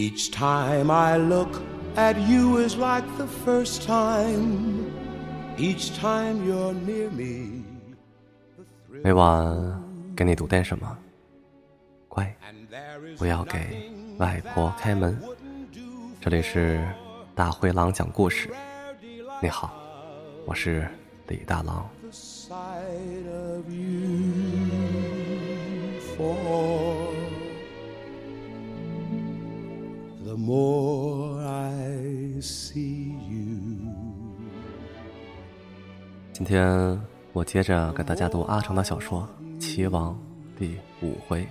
Each time I look at you is like the first time. Each time you're near me. 每晚给你读点什么？乖，不要给外婆开门。这里是大灰狼讲故事。你好，我是李大狼。More I see you。今天我接着给大家读阿城的小说《棋王》第五回。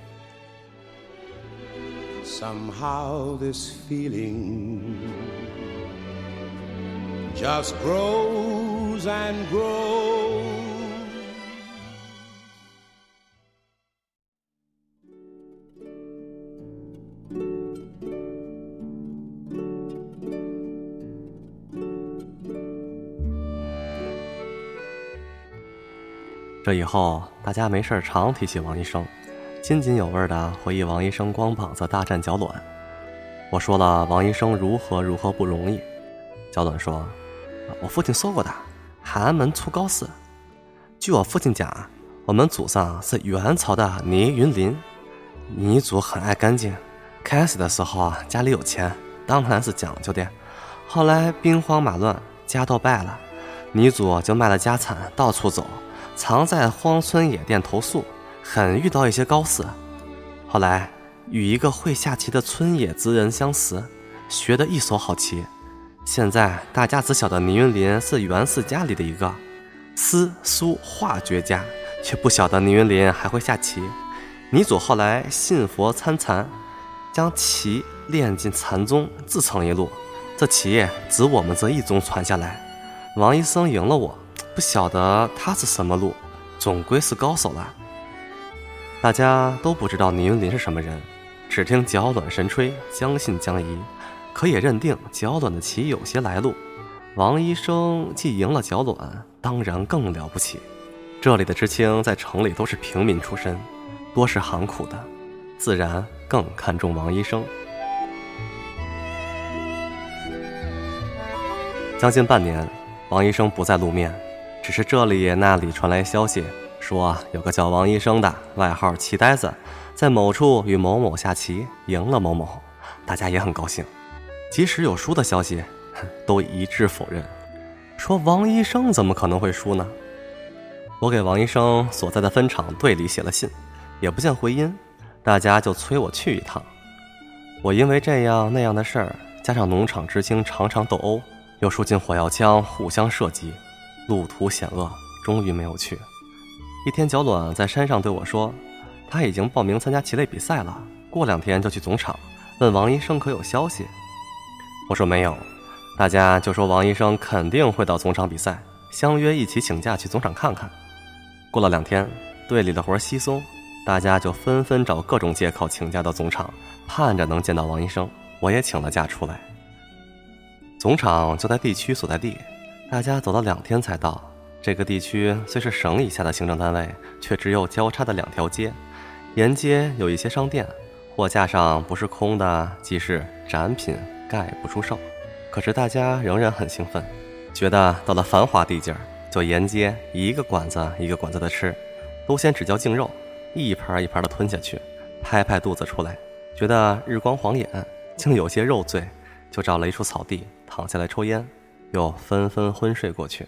Somehow this feeling just grows and grows. 这以后，大家没事常提起王医生，津津有味的回忆王医生光膀子大战脚卵。我说了王医生如何如何不容易，脚卵说：“我父亲说过的，寒门出高士。据我父亲讲，我们祖上是元朝的倪云林，倪祖很爱干净。开始的时候啊，家里有钱，当然是讲究的。后来兵荒马乱，家都败了，倪祖就卖了家产，到处走。”常在荒村野店投宿，很遇到一些高士。后来与一个会下棋的村野之人相识，学得一手好棋。现在大家只晓得倪云林是袁氏家里的一个诗书画绝家，却不晓得倪云林还会下棋。倪祖后来信佛参禅，将棋练进禅宗，自成一路。这棋只我们这一宗传下来。王医生赢了我。不晓得他是什么路，总归是高手了。大家都不知道倪云林是什么人，只听脚卵神吹，将信将疑，可也认定脚卵的棋有些来路。王医生既赢了脚卵，当然更了不起。这里的知青在城里都是平民出身，多是行苦的，自然更看重王医生。将近半年，王医生不再露面。只是这里那里传来消息，说有个叫王医生的，外号棋呆子，在某处与某某下棋，赢了某某，大家也很高兴。即使有输的消息，都一致否认，说王医生怎么可能会输呢？我给王医生所在的分厂队里写了信，也不见回音，大家就催我去一趟。我因为这样那样的事儿，加上农场知青常常斗殴，又输进火药枪互相射击。路途险恶，终于没有去。一天，小卵在山上对我说：“他已经报名参加棋类比赛了，过两天就去总场，问王医生可有消息。”我说没有，大家就说王医生肯定会到总场比赛，相约一起请假去总场看看。过了两天，队里的活稀松，大家就纷纷找各种借口请假到总场，盼着能见到王医生。我也请了假出来。总场就在地区所在地。大家走了两天才到。这个地区虽是省以下的行政单位，却只有交叉的两条街。沿街有一些商店，货架上不是空的，即是展品，概不出售。可是大家仍然很兴奋，觉得到了繁华地界儿，就沿街一个馆子一个馆子的吃，都先只嚼净肉，一盘一盘的吞下去，拍拍肚子出来，觉得日光晃眼，竟有些肉醉，就找了一处草地躺下来抽烟。又纷纷昏睡过去。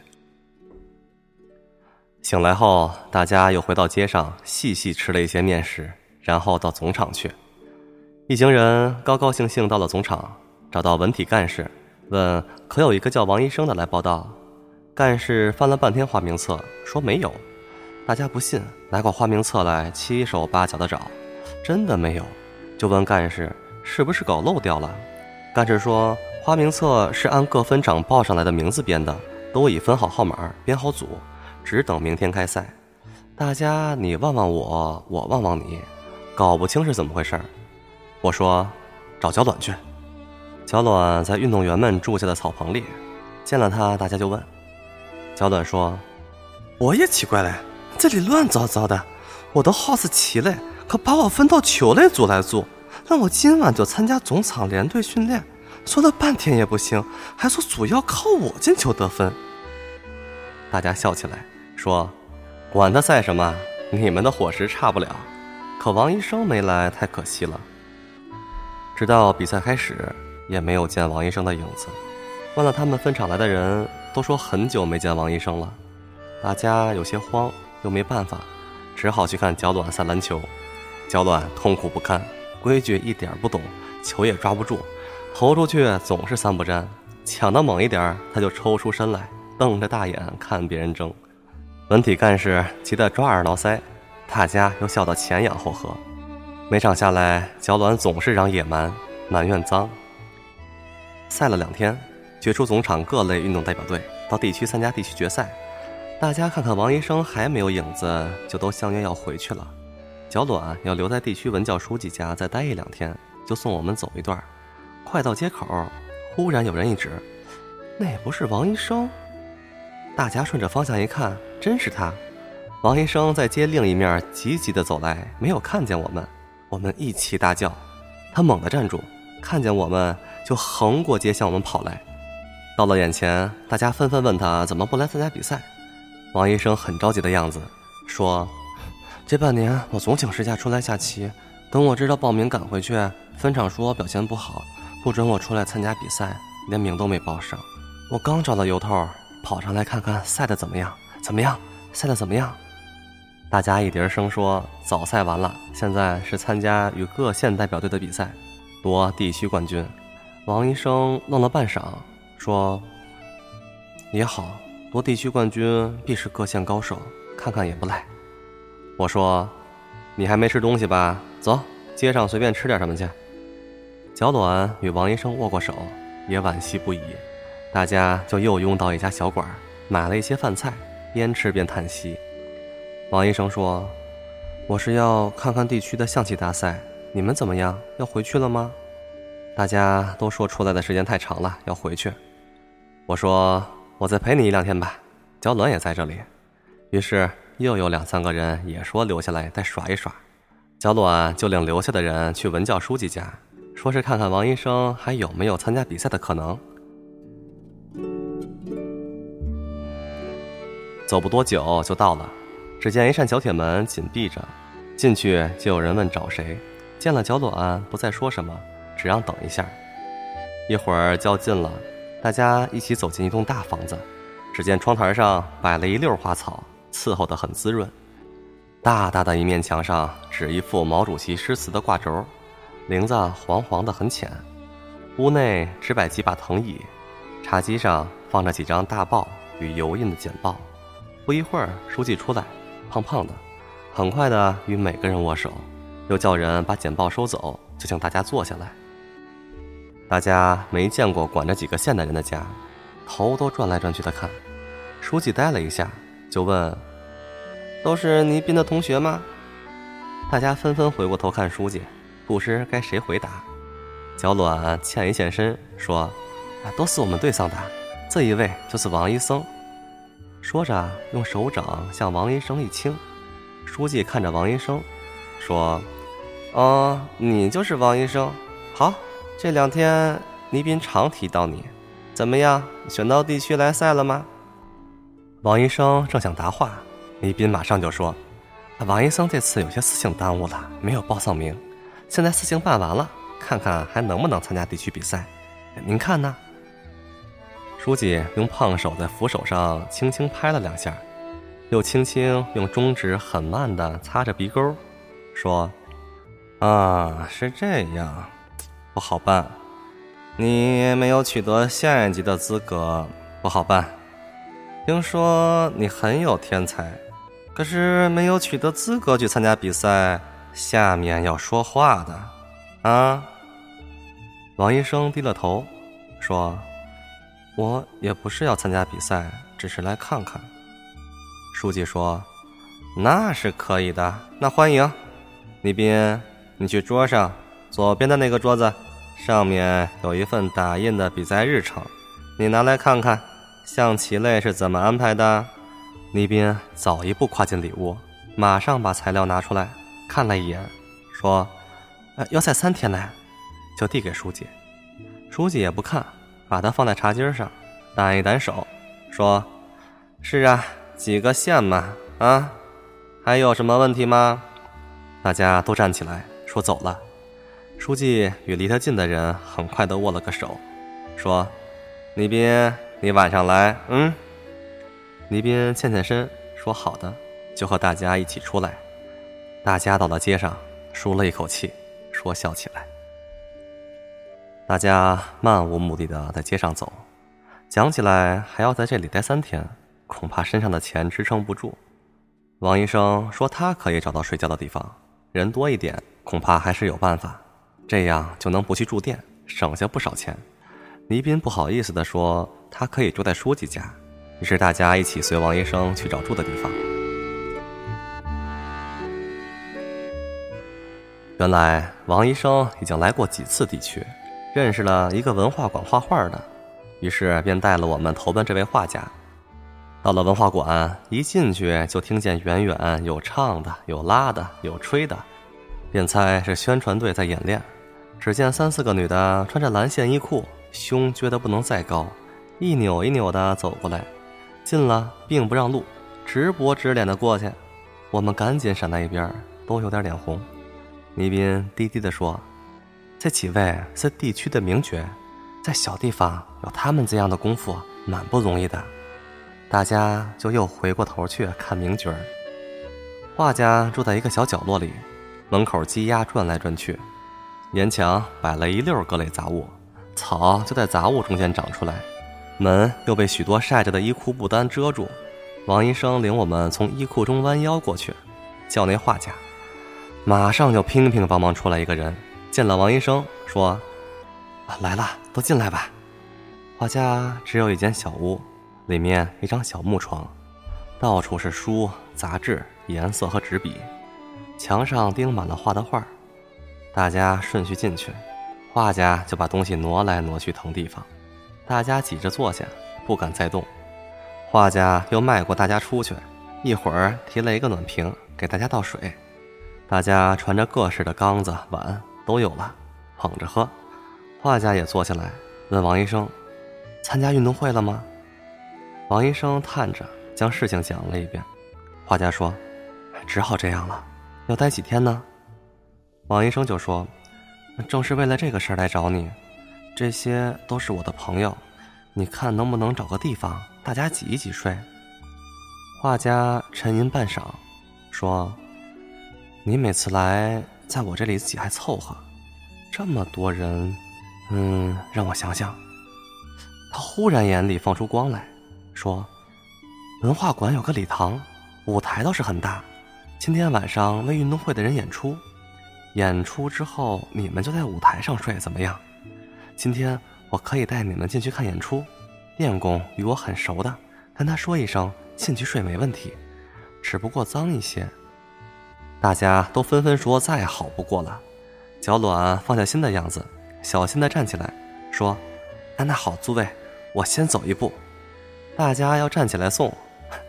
醒来后，大家又回到街上，细细吃了一些面食，然后到总厂去。一行人高高兴兴到了总厂，找到文体干事，问可有一个叫王医生的来报道。干事翻了半天花名册，说没有。大家不信，拿过花名册来，七手八脚的找，真的没有。就问干事是不是搞漏掉了。干事说。花名册是按各分长报上来的名字编的，都已分好号码，编好组，只等明天开赛。大家你望望我，我望望你，搞不清是怎么回事我说，找小卵去。小卵在运动员们住下的草棚里，见了他，大家就问。小卵说：“我也奇怪嘞，这里乱糟糟的，我都好是棋嘞，可把我分到球类组来住。那我今晚就参加总场联队训练，说了半天也不行，还说主要靠我进球得分。大家笑起来，说：“管他赛什么，你们的伙食差不了。可王医生没来，太可惜了。”直到比赛开始，也没有见王医生的影子。问了他们分场来的人，都说很久没见王医生了。大家有些慌，又没办法，只好去看脚短赛篮球。脚短痛苦不堪，规矩一点不懂，球也抓不住，投出去总是三不沾，抢得猛一点，他就抽出身来。瞪着大眼看别人争，文体干事急得抓耳挠腮，大家又笑得前仰后合。每场下来，脚卵总是嚷野蛮，埋怨脏。赛了两天，决出总场各类运动代表队到地区参加地区决赛。大家看看王医生还没有影子，就都相约要回去了。脚卵要留在地区文教书记家再待一两天，就送我们走一段。快到街口，忽然有人一指：“那不是王医生？”大家顺着方向一看，真是他。王医生在街另一面急急地走来，没有看见我们。我们一起大叫，他猛地站住，看见我们就横过街向我们跑来。到了眼前，大家纷纷问他怎么不来参加比赛。王医生很着急的样子，说：“这半年我总请事假出来下棋，等我知道报名赶回去，分场说我表现不好，不准我出来参加比赛，连名都没报上。我刚找到由头。”跑上来看看赛的怎么样？怎么样？赛的怎么样？大家一叠声说：“早赛完了，现在是参加与各县代表队的比赛，夺地区冠军。”王医生愣了半晌，说：“也好，夺地区冠军必是各县高手，看看也不赖。”我说：“你还没吃东西吧？走，街上随便吃点什么去。”小暖与王医生握过手，也惋惜不已。大家就又拥到一家小馆，买了一些饭菜，边吃边叹息。王医生说：“我是要看看地区的象棋大赛，你们怎么样？要回去了吗？”大家都说出来的时间太长了，要回去。我说：“我再陪你一两天吧。”焦暖也在这里，于是又有两三个人也说留下来再耍一耍。焦暖就领留下的人去文教书记家，说是看看王医生还有没有参加比赛的可能。走不多久就到了，只见一扇小铁门紧闭着，进去就有人问找谁。见了脚暖，不再说什么，只让等一下。一会儿叫近了，大家一起走进一栋大房子。只见窗台上摆了一溜花草，伺候得很滋润。大大的一面墙上只一副毛主席诗词的挂轴，棂子黄黄的很浅。屋内只摆几把藤椅，茶几上放着几张大报与油印的简报。不一会儿，书记出来，胖胖的，很快的与每个人握手，又叫人把简报收走，就请大家坐下来。大家没见过管着几个现代人的家，头都转来转去的看。书记呆了一下，就问：“都是倪斌的同学吗？”大家纷纷回过头看书记，不知该谁回答。小卵欠一欠身说：“啊，都是我们队上的，这一位就是王医生。”说着，用手掌向王医生一倾。书记看着王医生，说：“哦，你就是王医生。好，这两天倪斌常提到你，怎么样？选到地区来赛了吗？”王医生正想答话，倪斌马上就说：“王医生这次有些事情耽误了，没有报上名。现在事情办完了，看看还能不能参加地区比赛。您看呢？”书记用胖手在扶手上轻轻拍了两下，又轻轻用中指很慢地擦着鼻沟，说：“啊，是这样，不好办。你没有取得县一级的资格，不好办。听说你很有天才，可是没有取得资格去参加比赛，下面要说话的，啊？”王医生低了头，说。我也不是要参加比赛，只是来看看。书记说：“那是可以的，那欢迎。李斌，你去桌上左边的那个桌子，上面有一份打印的比赛日程，你拿来看看，象棋类是怎么安排的。”李斌早一步跨进里屋，马上把材料拿出来看了一眼，说：“呃要晒三天呢。”就递给书记，书记也不看，把它放在茶几上，掸一掸手，说：“是啊，几个县嘛，啊，还有什么问题吗？”大家都站起来说：“走了。”书记与离他近的人很快的握了个手，说：“倪斌，你晚上来，嗯。”倪斌欠欠身，说：“好的。”就和大家一起出来。大家到了街上，舒了一口气，说笑起来。大家漫无目的的在街上走，讲起来还要在这里待三天，恐怕身上的钱支撑不住。王医生说他可以找到睡觉的地方，人多一点，恐怕还是有办法，这样就能不去住店，省下不少钱。倪斌不好意思的说他可以住在书记家，于是大家一起随王医生去找住的地方。原来王医生已经来过几次地区。认识了一个文化馆画画的，于是便带了我们投奔这位画家。到了文化馆，一进去就听见远远有唱的，有拉的，有吹的，便猜是宣传队在演练。只见三四个女的穿着蓝线衣裤，胸撅得不能再高，一扭一扭的走过来，近了并不让路，直脖直脸的过去。我们赶紧闪在一边，都有点脸红。倪斌低低的说。这几位是地区的名角，在小地方有他们这样的功夫，蛮不容易的。大家就又回过头去看名角。画家住在一个小角落里，门口鸡鸭转来转去，沿墙摆了一溜各类杂物，草就在杂物中间长出来，门又被许多晒着的衣裤布单遮住。王医生领我们从衣裤中弯腰过去，叫那画家，马上就乒乒乓乓出来一个人。见了王医生，说：“啊来了，都进来吧。”画家只有一间小屋，里面一张小木床，到处是书、杂志、颜色和纸笔，墙上钉满了画的画。大家顺序进去，画家就把东西挪来挪去腾地方，大家挤着坐下，不敢再动。画家又迈过大家出去，一会儿提了一个暖瓶给大家倒水，大家传着各式的缸子碗。都有了，捧着喝。画家也坐下来，问王医生：“参加运动会了吗？”王医生叹着，将事情讲了一遍。画家说：“只好这样了，要待几天呢？”王医生就说：“正是为了这个事儿来找你，这些都是我的朋友，你看能不能找个地方，大家挤一挤睡？”画家沉吟半晌，说：“你每次来。”在我这里挤还凑合，这么多人，嗯，让我想想。他忽然眼里放出光来，说：“文化馆有个礼堂，舞台倒是很大。今天晚上为运动会的人演出，演出之后你们就在舞台上睡，怎么样？今天我可以带你们进去看演出。电工与我很熟的，跟他说一声，进去睡没问题，只不过脏一些。”大家都纷纷说再好不过了，小卵放下心的样子，小心的站起来，说：“那那好，诸位，我先走一步。”大家要站起来送，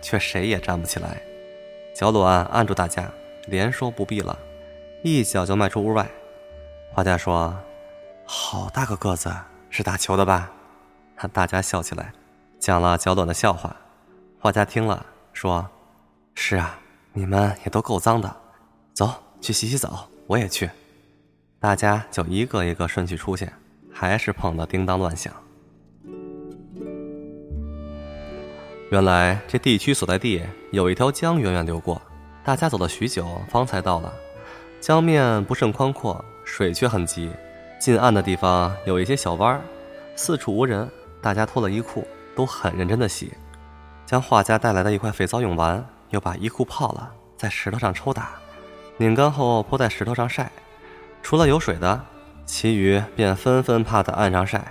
却谁也站不起来。小卵按住大家，连说不必了，一脚就迈出屋外。画家说：“好大个个子，是打球的吧？” 大家笑起来，讲了小卵的笑话。画家听了说：“是啊，你们也都够脏的。”走去洗洗澡，我也去。大家就一个一个顺序出现，还是碰得叮当乱响。原来这地区所在地有一条江源远流过，大家走了许久方才到了。江面不甚宽阔，水却很急。近岸的地方有一些小湾四处无人。大家脱了衣裤，都很认真的洗，将画家带来的一块肥皂用完，又把衣裤泡了，在石头上抽打。拧干后铺在石头上晒，除了有水的，其余便纷纷趴在岸上晒。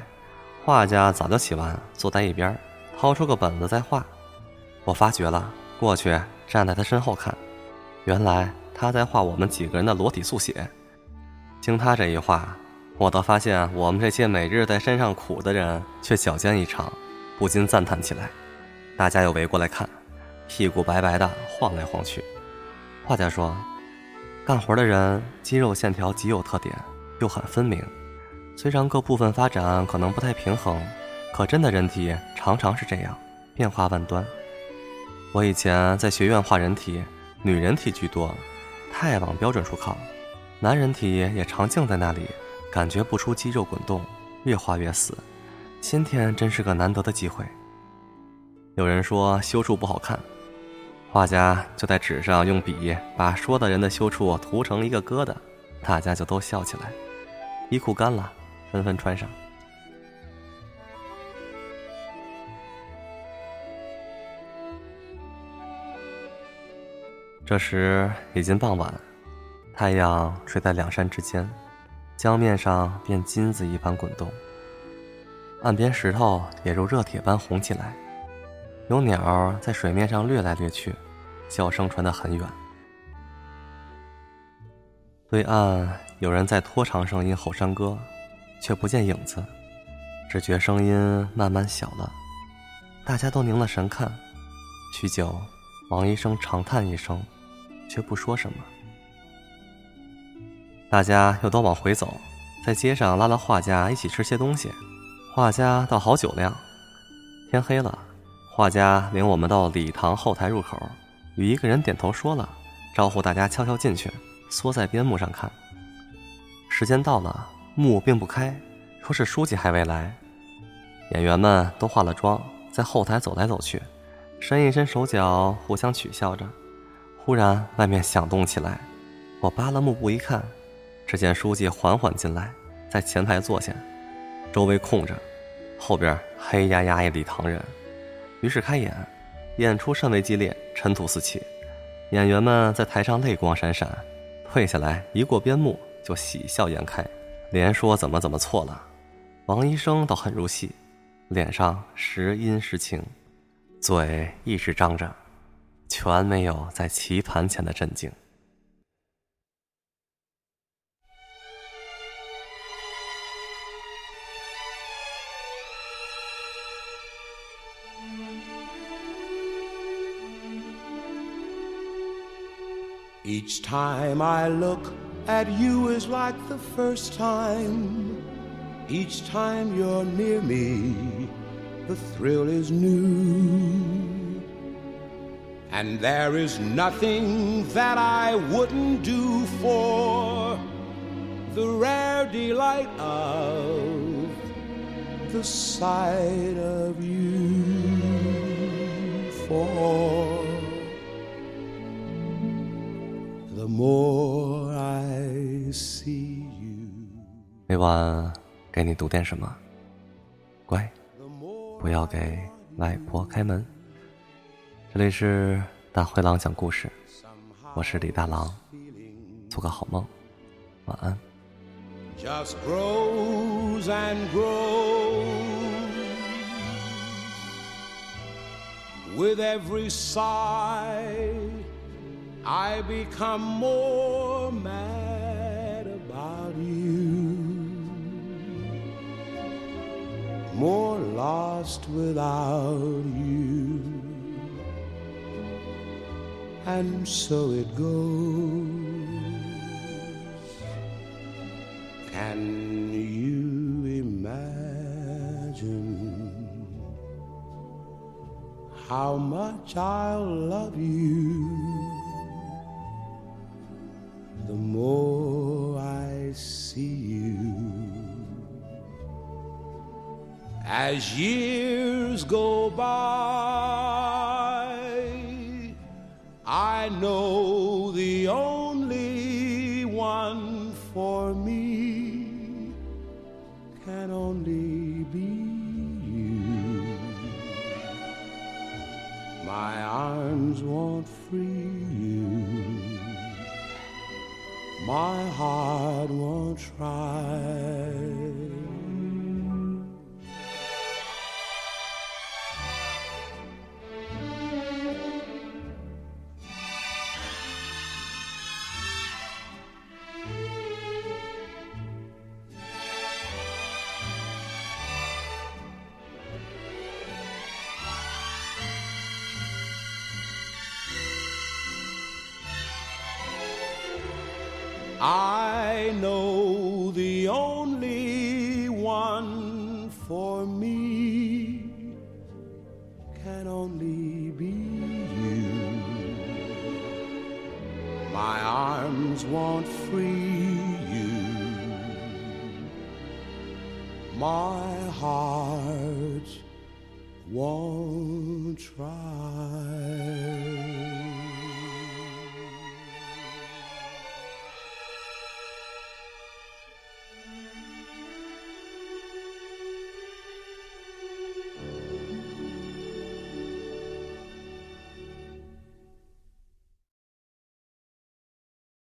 画家早就洗完，坐在一边，掏出个本子在画。我发觉了，过去站在他身后看，原来他在画我们几个人的裸体速写。经他这一画，我倒发现我们这些每日在山上苦的人却矫健异常，不禁赞叹起来。大家又围过来看，屁股白白的晃来晃去。画家说。干活的人肌肉线条极有特点，又很分明。虽然各部分发展可能不太平衡，可真的人体常常是这样，变化万端。我以前在学院画人体，女人体居多，太往标准处靠；男人体也常静在那里，感觉不出肌肉滚动，越画越死。今天真是个难得的机会。有人说修处不好看，画家就在纸上用笔把说的人的修处涂成一个疙瘩，大家就都笑起来。衣裤干了，纷纷穿上。这时已经傍晚，太阳垂在两山之间，江面上便金子一般滚动。岸边石头也如热铁般红起来，有鸟在水面上掠来掠去，叫声传得很远。对岸有人在拖长声音吼山歌，却不见影子，只觉声音慢慢小了。大家都凝了神看，许久，王医生长叹一声。却不说什么。大家又都往回走，在街上拉了画家一起吃些东西。画家倒好酒量。天黑了，画家领我们到礼堂后台入口，与一个人点头说了，招呼大家悄悄进去，缩在边幕上看。时间到了，幕并不开，说是书记还未来。演员们都化了妆，在后台走来走去，伸一伸手脚，互相取笑着。忽然，外面响动起来。我扒了幕布一看，只见书记缓缓进来，在前排坐下，周围空着，后边黑压压一礼堂人。于是开演，演出甚为激烈，尘土四起，演员们在台上泪光闪闪，退下来一过边幕就喜笑颜开，连说怎么怎么错了。王医生倒很入戏，脸上时阴时晴，嘴一直张着。全没有在棋盘前的镇静。Each time I look at you is like the first time. Each time you're near me, the thrill is new. And there is nothing that I wouldn't do for the rare delight of the sight of you. For more I see you，每晚给你读点什么？乖，不要给外婆开门。这里是大灰狼讲故事，我是李大狼，做个好梦，晚安。Just grows and grows with every sigh. I become more mad about you, more lost without you. And so it goes. Can you imagine how much I'll love you As years go by, I know the only one for me can only be you. My arms won't free you, my heart won't try. I know the only one for me can only be you. My arms won't free you. My heart